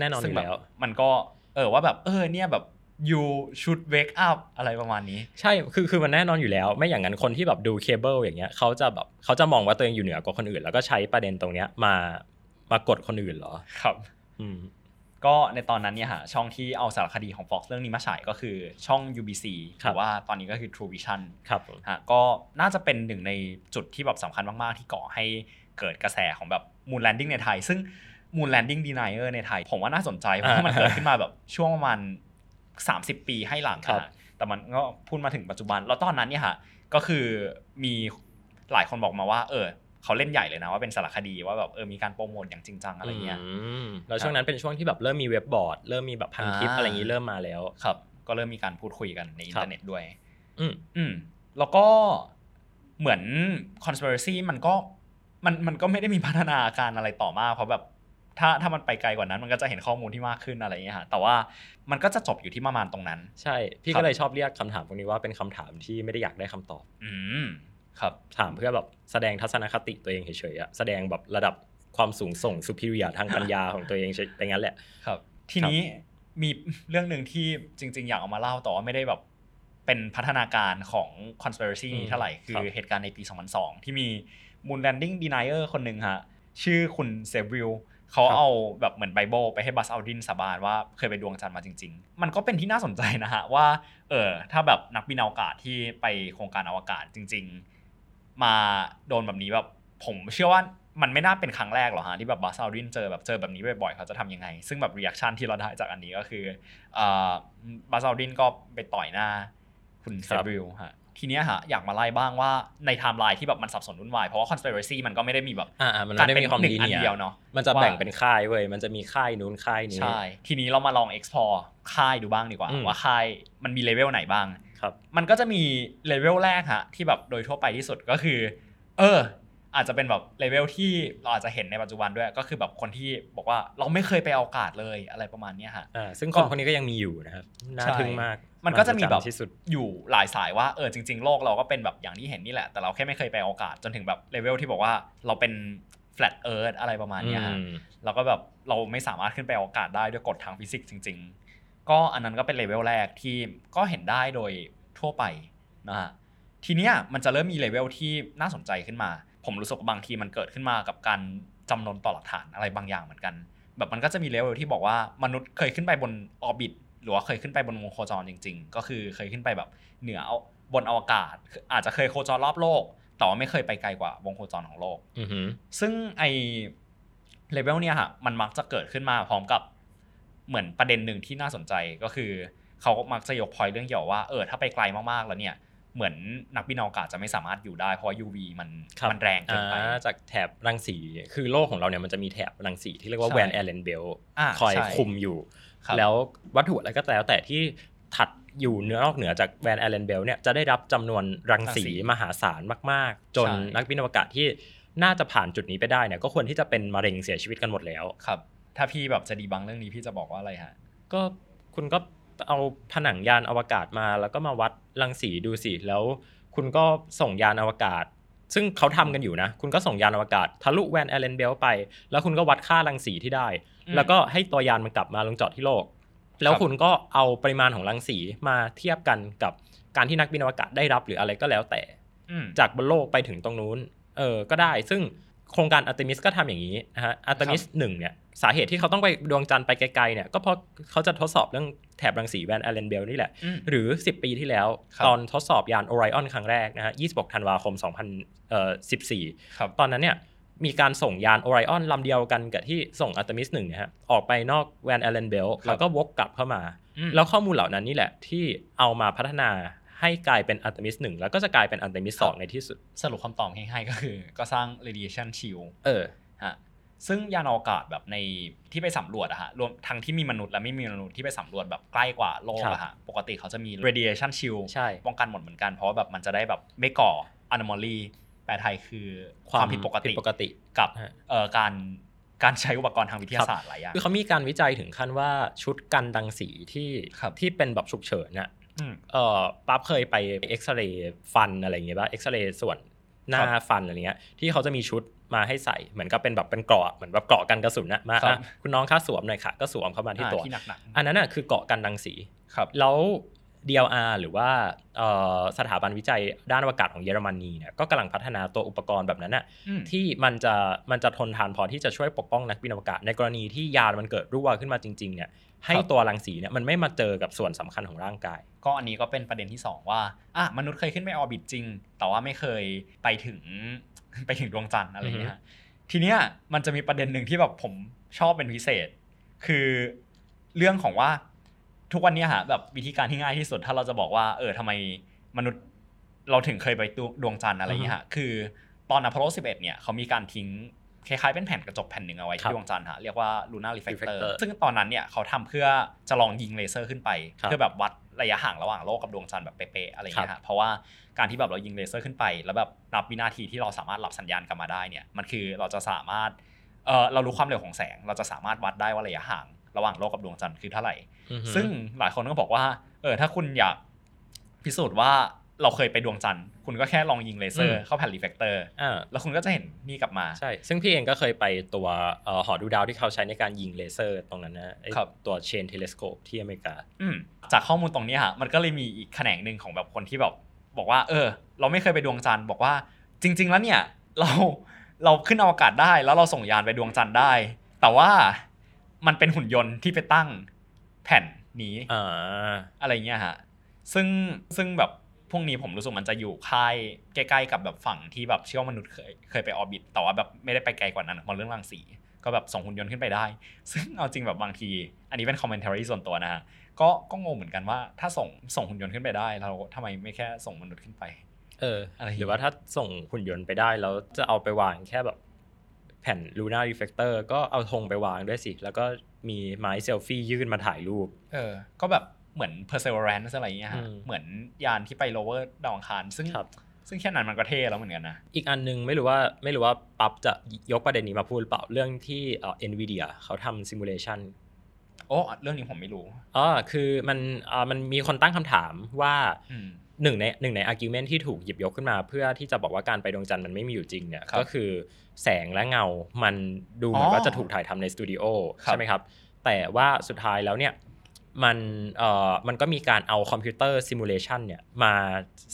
แน่นอนซึ่งอยู่แล้วบบมันก็เออว่าแบบเออเนี่ยแบบ you should wake up อะไรประมาณนี้ ใช่คือคือมันแน่นอนอยู่แล้ว ไม่อย่างนั้นคนที่แบบดูเคเบิลอย่างเงี้ยเขาจะแบบเขาจะมองว่าตัวเองอยู่เหนือกว่าคนอื่น แล้วก็ใช้ประเด็นตรงเนี้ยมามากดคนอื่นเหรอครับอืมก็ในตอนนั้นเนี่ยฮะช่องที่เอาสารคดีของ Fox เรื่องนี้มาฉายก็คือช่อง UBC หครับรือว่าตอนนี้ก็คือ True Vision ครับผมฮะก็น่าจะเป็นหนึ่งในจุดที่แบบสำคัญมาก ๆ ที่ก่อให้เกิดกระแสของแบบ Moon Landing ในไทย ซึ่ง Moon Landing Denier ในไทย ผมว่าน่าสนใจ เพราะว่ามันเกิดขึ้นมาแบบช่วงประมาณ 30 ปีให้หลังครับอะแต่มันก็พูดมาถึงปัจจุบัน แล้วตอนนั้นเนี่ยฮะก็คือมีหลายคนบอกมาว่า เออเขาเล่นใหญ่เลยนะว่าเป็นสารคดีว่าแบบเออมีการโปรโมทอย่างจริงจังอะไรเงี้ยมแล้วช่วงนั้นเป็นช่วงที่แบบเริ่มมีเว็บบอร์ดเริ่มมีแบบพันทิปอ่าอะไรอย่างนี้เริ่มมาแล้วครับ ก็เริ่มมีการพูดคุยกันในอินครัเทอบร์เน็ตด้วย อืมอืมแล้วก็เหมือน conspiracy มันก็มันมันก็ไม่ได้มีพัฒนาการอะไรต่อมากเพราะแบบ ถ้าถ้ามันไปไกลกว่านั้นมันก็จะเห็นข้อมูลที่มากขึ้นอะไรอย่างเงี้ยฮะแต่ว่ามันก็จะจบอยู่ที่ประมาณตรงนั้น ใช่ พี่ครับก็เลยชอบเรียกคำถามพวกนี้ว่าเป็นคำถามที่ไม่ได้อยากได้คำตอบ อืมครับถามเพื่อแบบแสดงทัศนคติตัวเองเฉยๆอะแสดงแบบระดับความสูงส่ง superior ทางปัญญาของตัวเองเฉยๆไปงั้นแหละครับ ทีนี้มีเรื่องหนึ่งที่จริง ๆ อยากเอามาเล่าแต่ว่าไม่ได้แบบเป็นพัฒนาการของ conspiracy อืมนี้เท่าไหร่คืครัอบเหตุการณ์ในปี 2002 ที่มี moon landing denier คนหนึ่งฮะชื่อคุณเซวิล เขาเอาแบบเหมือนไบเบิลไปให้บัสอัลดินสาบานว่าเคยไปดวงจันทร์มาจริง ๆ มันก็เป็นที่น่าสนใจนะฮะว่าเออถ้าแบบนักบินอวกาศที่ไปโครงการอวกาศจริง ๆ มาโดนแบบนี้แบบผมเชื่อว่ามันไม่น่าเป็นครั้งแรกหรอกฮะที่แบบบัซอัลดรินเจอแบบเจอแบบนี้บ่อยๆเขาจะทำยังไง ซึ่งแบบ reaction ที่เราได้จากอันนี้ก็คือบัสอัลดรินก็ไปต่อยหน้าคุณ Sibrel ฮะ ทีเนี้ยฮะอยากมาไล่บ้างว่าในไทม์ไลน์ที่แบบมันสับสนวุ่นวาย เพราะว่า conspiracy มันก็ไม่ได้มีแบบอ่าๆมันไม่ได้มีความหนึ่ดีงอันเนี่ยเดียวเนาะมันจะแบ่งว่าเป็นค่ายเว้ยมันจะมีค่ายนู้นค่ายนี้ใช่ทีนี้เรามาลอง explore ค่ายดูบ้างดีกว่าอืมว่าค่ายมันมีเลเวลไหนบ้างครับมันก็จะมีเลเวลแรกฮะที่แบบโดยทั่วไปที่สุดก็คือ เออ อาจจะเป็นแบบเลเวลที่เราอาจจะเห็นในปัจจุบันด้วยก็คือแบบคนที่บอกว่าเราไม่เคยไปอวกาศเลยอะไรประมาณเนี้ยฮะอ่าซึ่งก็คนพวกนี้ก็ยังมีอยู่นะครับน่าใช่ทึ่งมาก มันก็จะมีแบบหัศจรรย์ที่สุดอยู่หลายสายว่าเออจริง ๆ โลกเราก็เป็นแบบอย่างที่เห็นนี่แหละ แต่เราแค่ไม่เคยไปอวกาศจนถึงแบบเลเวลที่บอกว่าเราเป็น flat earth อะไรประมาณเนี้ยฮะอืมเราก็แบบเราไม่สามารถขึ้นไปอวกาศได้ด้วยกฎทางฟิสิกส์จริง ๆ ก็อันนั้นก็เป็นเลเวลแรกที่ก็เห็นได้โดยทั่วไปนะฮะทีเนี้ยมันจะเริ่มมีเลเวลที่น่าสนใจขึ้นมา ผมรู้สึกว่าบางทีมันเกิดขึ้นมากับการจำนนต่อหลักฐานอะไรบางอย่างเหมือนกัน แบบมันก็จะมีเลเวลที่บอกว่ามนุษย์เคยขึ้นไปบน orbit หรือว่าเคยขึ้นไปบนวงโคจรจริง ๆ ก็คือเคยขึ้นไปแบบเหนือบนอวกาศ อาจจะเคยโคจรรอบโลก แต่ว่าไม่เคยไปไกลกว่าวงโคจรของโลกอือหือซึ่งไอเลเวลเนี่ยฮะมันมักจะเกิดขึ้นมาพร้อมกับเหมือนประเด็นหนึ่งที่น่าสนใจก็คือเขาก็มักจะยกพอยเรื่องเกี่ยวว่าเออถ้าไปไกลมากๆแล้วเนี่ยเหมือนนักบินอวกาศจะไม่สามารถอยู่ได้เพราะว่า UV มันครับมันแรงเกินไปอ่าจากแถบรังสี คือโลกของเราเนี่ยมันจะมีแถบรังสีที่เรียกว่าใช่แวนแอลเลนเบลอ่าคอยใช่คุมอยู่ครับ แล้ววัตถุอะไรก็แล้วแต่ที่ถัดอยู่เนื้อนอกเหนือจาก Van Allen belt เนี่ยจะได้รับจำนวนรังสีรังสีมหาศาลมาก ๆ จนใช่นักบินอวกาศที่น่าจะผ่านจุดนี้ไปได้เนี่ยก็ควรที่จะเป็นมะเร็งเสียชีวิตกันหมดแล้วครับ ถ้าพี่แบบจะ debunk เรื่องนี้พี่จะบอกว่าอะไรฮะก็คุณก็เอาผนังยานอวกาศมาแล้วก็มาวัดรังสีดูสิแล้ว คุณก็ส่งยานอวกาศ ซึ่งเขาทำกันอยู่นะ คุณก็ส่งยานอวกาศทะลุ Van Allen belt ไป แล้วคุณก็วัดค่ารังสีที่ได้อืมแล้วก็ให้ตัวยานมันกลับมาลงจอดที่โลก แล้วคุณก็เอาปริมาณของรังสีมาเทียบกันกับการที่นักบินอวกาศได้รับหรืออะไรก็แล้วแต่อืมจากบนโลกไปถึงตรงนู้น เออก็ได้ซึ่ง โครงการอัตมิสก็ทำอย่างนี้นะฮะอัตมิสหนึ่งเนี่ยสาเหตุที่เขาต้องไปดวงจันทร์ไปไกลๆเนี่ยก็เพราะเขาจะทดสอบเรื่องแถบรังสี Van Allen belt นี่แหละอืมหรือ 10 ปีที่แล้วครับตอนทดสอบยาน Orion ครั้งแรกนะฮะ26ธันวาคม 2014ครับตอนนั้นเนี่ยมีการส่งยาน Orion ลำเดียวกันกับที่ส่งอัตมิสหนึ่งเนี่ยฮะออกไปนอก Van Allen belt ครับแล้วก็วกกลับเข้ามาอืมแล้วข้อมูลเหล่านั้นนี่แหละที่เอามาพัฒนา ให้กลายเป็นอัลติมิสหนึ่งแล้วก็จะกลายเป็นอัลติมิสสองในที่สุด สรุปคำตอบง่ายๆก็คือ ก็สร้าง radiation shield เออฮะซึ่งยานอวกาศแบบในที่ไปสำรวจอะฮะรวมทั้งที่มีมนุษย์และไม่มีมนุษย์ที่ไปสำรวจแบบใกล้กว่าโลกครับอะฮะปกติเขาจะมี radiation shield ใช่ป้องกันหมดเหมือนกันเพราะว่าแบบมันจะได้แบบไม่ก่อ anomaly แปลไทยคือความผิดปกติปกติกับฮะเอ่อการการใช้อุปกรณ์ทางวิทยาศาสตร์หลายอย่างคือเขามีการวิจัยถึงขั้นว่าชุดกันดังสีที่ครับที่เป็นแบบฉุกเฉินน่ะอืม เอ่อปั๊บเคยไปเอ็กซเรย์ฟันอะไรอย่างเงี้ยป่ะเอ็กซเรย์ส่วนหน้าครับฟันอะไรเงี้ย ที่เขาจะมีชุดมาให้ใส่เหมือนกับเป็นแบบเป็นเกราะเหมือนแบบเกราะกันกระสุนนะมาครับอะคุณน้องค่าสวมหน่อยค่ะ ก็สวมเข้ามาที่อ่าตัวที่หนักๆอันนั้นน่ะคือเกราะกันดังสีครับแล้ว DLR หรือว่าเอ่อสถาบันวิจัยด้านอวกาศของเยอรมนีเนี่ยก็กำลังพัฒนาตัวอุปกรณ์แบบนั้นน่ะอืมที่มันจะมันจะทนทานพอที่จะช่วยปกป้องนักบินอวกาศ ในกรณีที่ยานมันเกิดรั่วขึ้นมาจริงๆเนี่ย ให้ครับตัวรังสีเนี่ยมันไม่มาเจอกับส่วนสำคัญของร่างกาย ก็อันนี้ก็เป็นประเด็นที่ 2 ว่าอะมนุษย์เคยขึ้นไปออร์บิทจริง แต่ว่าไม่เคยไปถึงไปถึงดวงจันทร์อะไรอย่างเงี้ยฮะทีเนี้ยมันจะมีประเด็นหนึ่งที่แบบผมชอบเป็นพิเศษ คือเรื่องของว่าทุกวันเนี้ยฮะแบบวิธีการที่ง่ายที่สุดถ้าเราจะบอกว่า เออทำไมมนุษย์เราถึงเคยไปดวงจันทร์อะไรอย่างเงี้ยฮะคือตอนอพอลโล11 เนี่ยเขามีการทิ้ง คล้ายๆเป็นแผ่นกระจกแผ่นหนึ่งเอาไว้ครับที่บดวงจันทร์ฮะเรียกว่า lunar reflector reflector ซึ่งตอนนั้นเนี่ยเขาทำเพื่อจะลองยิงเลเซอร์ขึ้นไปครับเพื่อแบบวัดระยะห่างระหว่างโลกกับดวงจันทร์แบบเป๊ะๆอะไรอย่างเงี้ยฮะเพราะว่าการที่แบบเรายิงเลเซอร์ขึ้นไป แล้วแบบนับวินาทีที่เราสามารถรับสัญญาณกลับมาได้เนี่ยมันคือเราจะสามารถเออเรารู้ความเร็วของแสง เราจะสามารถวัดได้ว่าระยะห่างระหว่างโลกกับดวงจันทร์คือเท่าไหร่อือฮึซึ่งหลายคนก็บอกว่าเออถ้าคุณอยากพิสูจน์ว่า เราเคยไปดวงจันทร์คุณก็แค่ลองยิงเลเซอร์อืมเข้าแผ่น reflector อ่าแล้วคุณก็จะเห็นนี่กลับมาใช่ ซึ่งพี่เองก็เคยไปตัวเอ่อหอดูดาวที่เขาใช้ในการยิงเลเซอร์ตรงนั้นนะไอ้ครับตัว Shane telescope ที่อเมริกาอืมจากข้อมูลตรงนี้ฮะมันก็เลยมีอีกแขนงหนึ่งของแบบคนที่แบบบอกว่า เออ เราไม่เคยไปดวงจันทร์บอกว่าจริง ๆ แล้วเนี่ยเราเราขึ้นอวกาศได้แล้วเราส่งยานไปดวงจันทร์ได้ แต่ว่ามันเป็นหุ่นยนต์ที่ไปตั้งแผ่นนี้อ่าอะไรเงี้ยฮะซึ่งซึ่งแบบ พวกนี้ผมรู้สึกมันจะอยู่ค่ายใกล้ๆกับแบบฝั่งที่แบบเชื่อว่ามนุษย์เคยเคยไปออร์บิทแต่ว่าแบบไม่ได้ไปไกลกว่านั้นมองเรื่องรังสีก็แบบส่งหุ่นยนต์ขึ้นไปได้ ซึ่งเอาจริงแบบบางที อันนี้เป็นคอมเมนต์ r y ส่วนตัวนะฮะก็ก็งงเหมือนกันว่าถ้าส่งส่งหุ่นยนต์ขึ้นไปได้เราทำไมไม่แค่ส่งมนุษย์ขึ้นไป เอออะไรอย่างหเงี้ยรือว่าถ้าส่งหุ่นยนต์ไปได้แล้วจะเอาไปวางแค่แบบแผ่น lunar reflector ก็เอาธงไปวางด้วยสิ แล้วก็มีไม้เซลฟี่ยื่นมาถ่ายรูป เออ ก็แบบ เหมือน Perseverance อะไรเงี้ยฮะอืมเหมือนยานที่ไป rover ดาวอังคาร ซึ่งครับซึ่งแค่นั้นมันก็เท่แล้วเหมือนกันนะ อีกอันหนึ่งไม่รู้ว่าไม่รู้ว่าปั๊บจะยกประเด็นนี้มาพูดหรือเปล่าเรื่องที่เอ่อ NVIDIA เขาทำ simulation โอ้เรื่องนี้ผมไม่รู้อ๋อคือมันอ่ามันมีคนตั้งคำถามว่าอืมหนึ่งในหนึ่งใน argument ที่ถูกหยิบยกขึ้นมา เพื่อที่จะบอกว่าการไปดวงจันทร์มันไม่มีอยู่จริงเนี่ยครับก็คือแสงและเงามันดูเหมือนอ๋อว่าจะถูกถ่ายทำในสตูดิโอครับใช่ไหมครับแต่ว่าสุดท้ายแล้วเนี่ย มันเอ่อมันก็มีการเอา computer simulation เนี่ยมา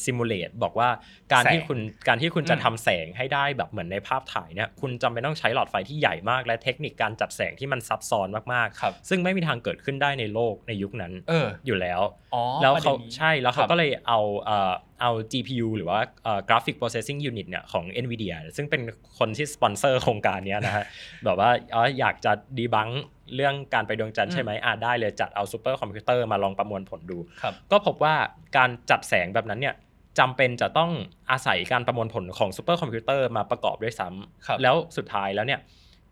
simulate บอกว่าการที่คุณการที่คุณจะอืมทำแสงให้ได้แบบเหมือนในภาพถ่ายเนี่ยคุณจำเป็นต้องใช้หลอดไฟที่ใหญ่มาก และเทคนิคการจัดแสงที่มันซับซ้อนมากครับๆซึ่งไม่มีทางเกิดขึ้นได้ในโลกในยุคนั้นเอออยู่แล้วอ๋อแล้วประเด็นนี้เขาใช่แล้วเขาครับก็เลยเอาเอ่อเอา GPU หรือว่าเอ่อ Graphic Processing Unit เนี่ยของ NVIDIA ซึ่งเป็นคนที่สปอนเซอร์โครงการเนี้ยนะฮะแบบว่าอ๋ออยากจะ debunk เรื่องการไปดวงจันทร์ใช่ไหมอ่าได้เลยจัดเอาซูเปอร์คอมพิวเตอร์มาลองประมวลผลดูครับก็พบว่าการจัดแสงแบบนั้นเนี่ยจำเป็นจะต้องอาศัยการประมวลผลของซูเปอร์คอมพิวเตอร์มาประกอบด้วยซ้ำครับแล้วสุดท้ายแล้วเนี่ย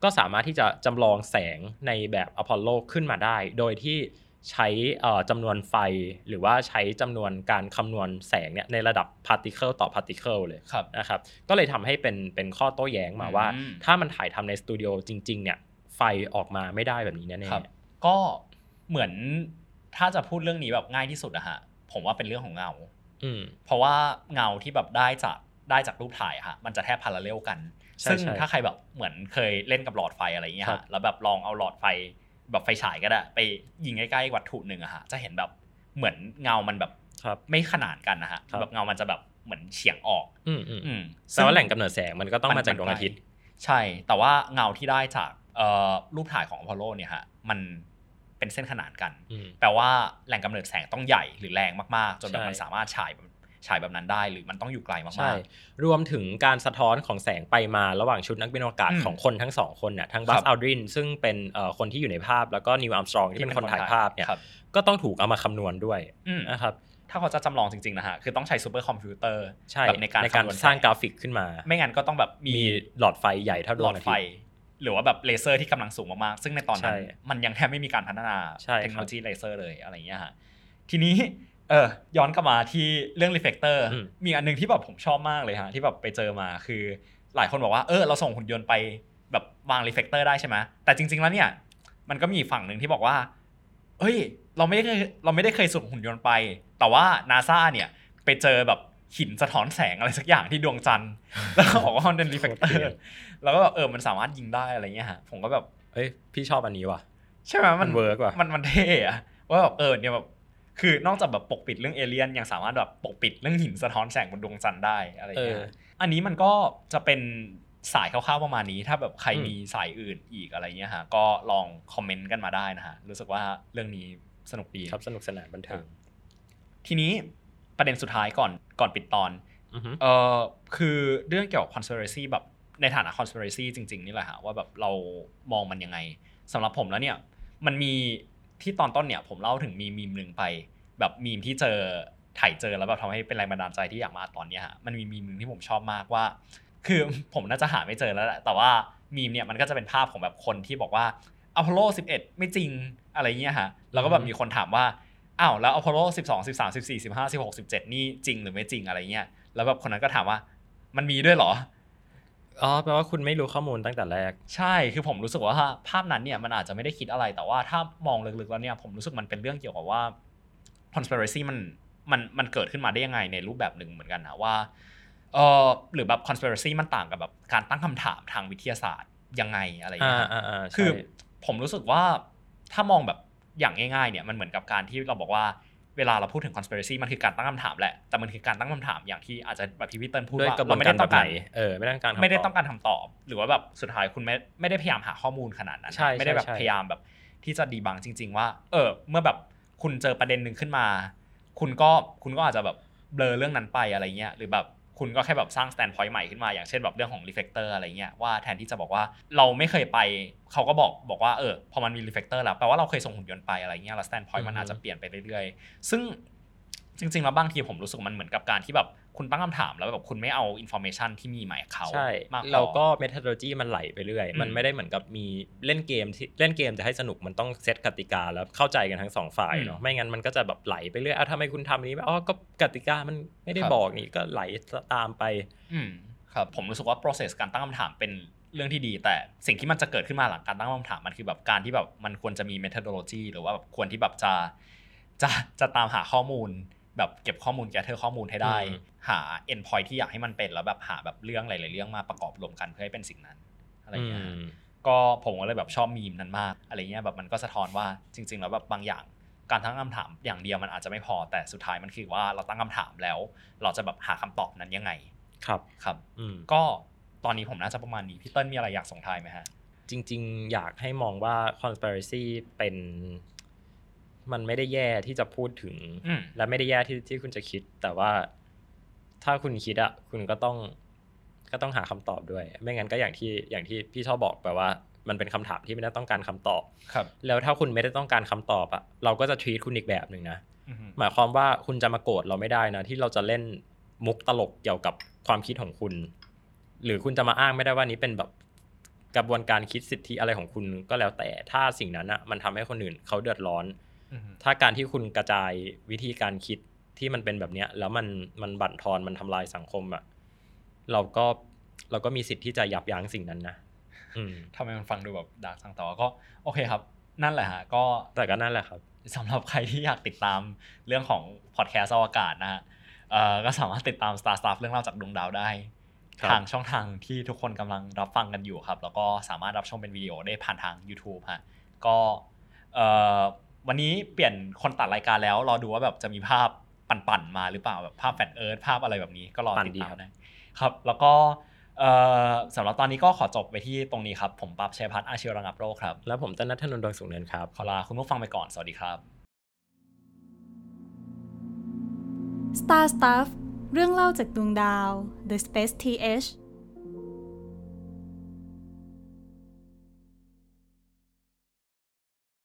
ก็สามารถที่จะจำลองแสงในแบบอพอลโลขึ้นมาได้ โดยที่ใช้เอ่อจำนวนไฟหรือว่าใช้จำนวนการคำนวณแสงเนี่ยในระดับ particle ต่อ particle เลยครับนะครับก็เลยทำให้เป็นเป็นข้อโต้แย้งมาว่าอืมถ้ามันถ่ายทำในสตูดิโอจริงๆเนี่ย ไฟออกมาไม่ได้แบบนี้แน่ครับก็เหมือนถ้าจะพูดเรื่องนี้แบบง่ายที่สุดอะฮะผมว่าเป็นเรื่องของเงาอืมเพราะว่าเงาที่แบบได้จากได้จากรูปถ่ายอะฮะมันจะแทบ parallel กันใช่ซึ่งใช่ถ้าใครแบบเหมือนเคยเล่นกับหลอดไฟอะไรอย่างเงี้ยครับฮะแล้วแบบลองเอาหลอดไฟแบบไฟฉายก็ได้ ไปยิงใกล้ๆวัตถุหนึ่งอะฮะจะเห็นแบบเหมือนเงามันแบบครับไม่ขนานกันนะฮะครับแบบเงามันจะแบบเหมือนเฉียงออก อืมอืมอืมแปลว่าแหล่งกำเนิดแสงมันก็ต้องมาจากดวงอาทิตย์ ใช่ แต่ว่าเงาที่ได้จากเอ่อ รูปถ่ายของอพอลโลเนี่ยฮะมันเป็นเส้นขนานกันอืมแปลว่าแหล่งกำเนิดแสงต้องใหญ่หรือแรงมากๆ จนแบบใช่มันสามารถฉายแบบฉายแบบนั้นได้หรือมันต้องอยู่ไกลใช่มากรวมถึงการสะท้อนของแสงไปมาระหว่างชุดนักบินอวกาศอืมของคนทั้งสองคนเนี่ยทั้งบัซครับอัลดรินซึ่งเป็นเอ่อคนที่อยู่ในภาพแล้วก็นีล อาร์มสตรองที่เป็นคนถ่ายภาพเนี่ยครับก็ต้องถูกเอามาคำนวณด้วยอืมนะครับถ้าเขาจะจำลองจริงๆนะฮะคือต้องใช้ซูเปอร์คอมพิวเตอร์ใช่แบบในการในการคำนวณสร้างแสงกราฟิกขึ้นมา ไม่งั้นก็ต้องแบบมีมีหลอดไฟใหญ่เท่าดหลวองดอาไฟทิตย์ หรือว่าแบบเลเซอร์ที่กำลังสูงมากๆ ซึ่งในตอนนั้นใช่มันยังแทบไม่มีการพัฒนาใช่ครับเทคโนโลยีเลเซอร์เลยอะไรอย่างเงี้ยฮะทีนี้เออย้อนกลับมาที่เรื่อง reflector อืมมีอันหนึ่งที่แบบผมชอบมากเลยฮะที่แบบไปเจอมาคือหลายคนบอกว่าเออเราส่งหุ่นยนต์ไปแบบวาง reflector ได้ใช่ไหมแต่จริง ๆแล้วเนี่ยมันก็มีอีกฝั่งหนึ่งที่บอกว่าเฮ้ยเราไม่ได้เคยเราไม่ได้เคยส่งหุ่นยนต์ไป แต่ว่านาซาเนี่ยไปเจอแบบ หินสะท้อนแสงอะไรสักอย่างที่ดวงจันทร์แล้วก็บอกว่ามันเป็น reflector โคตรเกลียร์ดแล้วก็แบบเออมันสามารถยิงได้อะไรเงี้ยฮะผมก็แบบเอ้ยพี่ชอบอันนี้ว่ะใช่ไหมมัน work ว่ะมันมันเท่อะว่าแบบเออเนี่ยแบบคือนอกจากแบบปกปิดเรื่องเอเลี่ยนยังสามารถแบบปกปิดเรื่องหินสะท้อนแสงบนดวงจันทร์ได้อะไรเงี้ยเอออันนี้มันก็จะเป็นสายคร่าวๆประมาณนี้ ถ้าแบบใครอืมมีสายอื่นอีกอะไรเงี้ยฮะก็ลองคอมเมนต์กันมาได้นะฮะรู้สึกว่าเรื่องนี้สนุกดีครับสนุกสนานบันเทิงทีนี้ ประเด็นสุดท้ายก่อนก่อนปิดตอนอือฮึเออคือเรื่องเกี่ยวกับ conspiracy แบบในฐานะ conspiracy จริง ๆ นี่แหละฮะว่าแบบเรามองมันยังไงสำหรับผมแล้วเนี่ยมันมีที่ตอนต้นเนี่ยผมเล่าถึงมีมีมหนึ่งไป แบบมีมที่เจอถ่ายเจอแล้วแบบทำให้เป็นแรงบันดาลใจที่อยากมาตอนเนี้ยฮะมันมีมีมหนึ่งที่ผมชอบมากว่า คือผมน่าจะหาไม่เจอแล้วแหละแต่ว่ามีมเนี่ยมันก็จะเป็นภาพของแบบคนที่บอกว่าอพอลโล 11 ไม่จริงอะไรเงี้ยฮะแล้วก็แบบมีคนถามว่า อ้าวแล้วอพอลโล12 13 14 15 16 17 นี่จริงหรือไม่จริงอะไรเงี้ยแล้วแบบคนนั้นก็ถามว่ามันมีด้วยเหรออ๋อแปลว่าคุณไม่รู้ข้อมูลตั้งแต่แรก ใช่คือผมรู้สึกว่าภาพนั้นเนี่ยมันอาจจะไม่ได้คิดอะไรแต่ว่าถ้ามองลึกๆแล้วเนี่ยผมรู้สึกมันเป็นเรื่องเกี่ยวกับว่า conspiracy มันมันมันเกิดขึ้นมาได้ยังไงในรูปแบบหนึ่งเหมือนกันนะว่าเออหรือแบบ conspiracy มันต่างกับแบบการตั้งคำถามทางวิทยาศาสตร์ยังไงอะไรอย่างอ่าเงี้ยอ่าอ่าคือใช่ผมรู้สึกว่าถ้ามองแบบ อย่างง่ายๆเนี่ยมันเหมือนกับการที่เราบอกว่าเวลาเราพูดถึง conspiracy มันคือการตั้งคำถามแหละ แต่มันคือการตั้งคำถามอย่างที่อาจจะแบบที่พี่เติ้ลพูดด้วยว่ากระบวเรานไม่การได้แบต้อบงไหกานรเออไม่ได้ต้องการคำไม่ได้ตบต้องการคำตอบ หรือว่าแบบสุดท้ายคุณไม่ไม่ได้พยายามหาข้อมูลขนาดนั้นนะใช่ไม่ได้แบบใช่พยายามแบบที่จะ debunk จริง ๆ ว่า เออ เมื่อแบบคุณเจอประเด็นหนึ่งขึ้นมา คุณก็คุณก็อาจจะแบบเบลอเรื่องนั้นไปอะไรเงี้ยหรือแบบ คุณก็แค่แบบสร้าง stand point ใหม่ขึ้นมาอย่างเช่นแบบเรื่องของ reflector อะไรเงี้ยว่าแทนที่จะบอกว่าเราไม่เคยไปเขาก็บอกบอกว่าเออพอมันมี reflector แล้วแปลว่าเราเคยส่งหุ่นยนต์ไปอะไรเงี้ยแล้ว stand point มันอาจจะเปลี่ยนไปเรื่อยๆซึ่ง จริงๆแล้วบางทีผมรู้สึกมันเหมือนกับการที่แบบคุณตั้งคำถามแล้วแบบคุณไม่เอา information ที่มีใหม่เข้าไปมากพอแล้วก็ methodology มันไหลไปเรื่อยอืมมันไม่ได้เหมือนกับมีเล่นเกมที่เล่นเกมจะให้สนุกมันต้องเซตกติกาแล้วเข้าใจกันทั้งสองฝ่ายเนาะไม่งั้นมันก็จะแบบไหลไปเรื่อยอะทำไมคุณทำอันนี้อ๋อก็กติกามันไม่ได้บอกนี่ก็ไหลตามไปอืมครับผมรู้สึกว่า process การตั้งคำถามเป็นเรื่องที่ดี แต่สิ่งที่มันจะเกิดขึ้นมาหลังการตั้งคำถามมันคือแบบการที่แบบมันควรจะมี methodology หรือว่าแบบควรที่แบบจะจะจะตามหาข้อมูล แบบเก็บข้อมูลแกเธอข้อมูลให้ได้อืมหา end point ที่อยากให้มันเป็นแล้วแบบหาแบบเรื่องหลายๆเรื่องมาประกอบรวมกันเพื่อให้เป็นสิ่งนั้นอะไรอย่างเงี้ยอืมก็ผมก็เลยแบบชอบมีมนั้นมาก อะไรเงี้ยแบบมันก็สะท้อนว่าจริง ๆ แล้วแบบบางอย่าง การตั้งคำถามอย่างเดียวมันอาจจะไม่พอแต่สุดท้ายมันคือว่าเราตั้งคำถามแล้ว เราจะแบบหาคำตอบนั้นยังไง ครับครับอืมก็ตอนนี้ผมน่าจะประมาณนี้พี่เติ้ลมีอะไรอยากส่งท้ายไหมฮะจริง ๆ อยากให้มองว่า conspiracy เป็น มันไม่ได้แย่ที่จะพูดถึงอืมและไม่ได้แย่ที่ที่คุณจะคิด แต่ว่าถ้าคุณคิดอะคุณก็ต้องก็ต้องหาคำตอบด้วย ไม่งั้นก็อย่างที่อย่างที่พี่ชอบบอกแปลว่า มันเป็นคำถามที่ไม่ได้ต้องการคำตอบครับ แล้วถ้าคุณไม่ได้ต้องการคำตอบอะเราก็จะทีตคุณอีกแบบหนึ่งนะอือฮึหมายความว่าคุณจะมาโกรธเราไม่ได้นะ ที่เราจะเล่นมุกตลกเกี่ยวกับความคิดของคุณ หรือคุณจะมาอ้างไม่ได้ว่านี้เป็นแบบกระบวนการคิดสิทธิอะไรของคุณก็แล้วแต่ถ้าสิ่งนั้นอะมันทำให้คนอื่นเขาเดือดร้อนอือฮึ ถ้าการที่คุณกระจายวิธีการคิดที่มันเป็นแบบเนี้ย แล้วมันมันบั่นทอนมันทำลายสังคมอะเราก็เราก็มีสิทธิ์ที่จะยับยั้งสิ่งนั้นนะอืมทำไมมันฟังดูแบบดาร์กสังแต่ว่าก็โอเคครับ นั่นแหละฮะก็แต่ก็นั่นแหละครับสำหรับใครที่อยากติดตามเรื่องของพอดแคสต์อวกาศนะฮะเเอ่อก็สามารถติดตาม Star Stuff เรื่องเล่าจากดวงดาวได้ครับทางช่องทางที่ทุกคนกำลังรับฟังกันอยู่ครับ แล้วก็สามารถรับชมเป็นวิดีโอได้ผ่านทาง YouTube ฮะก็เอ่อ วันนี้เปลี่ยนคนตัดรายการแล้วรอดูว่าแบบจะมีภาพปั่นๆมาหรือเปล่าแบบภาพแฟนเอิร์ธภาพอะไรแบบนี้ก็รอปั่นติดดีตามครับได้ครับ แล้วก็เอ่อสำหรับตอนนี้ก็ขอจบไปที่ตรงนี้ครับ ผมปั๊บชัยพัฒน์อาชีวระงับโรคครับ แล้วผมต้นนัทนนท์ดวงสุขเนินครับ ขอลาคุณผู้ฟังไปก่อน สวัสดีครับ Star Stuff เรื่องเล่าจากดวงดาว The Space TH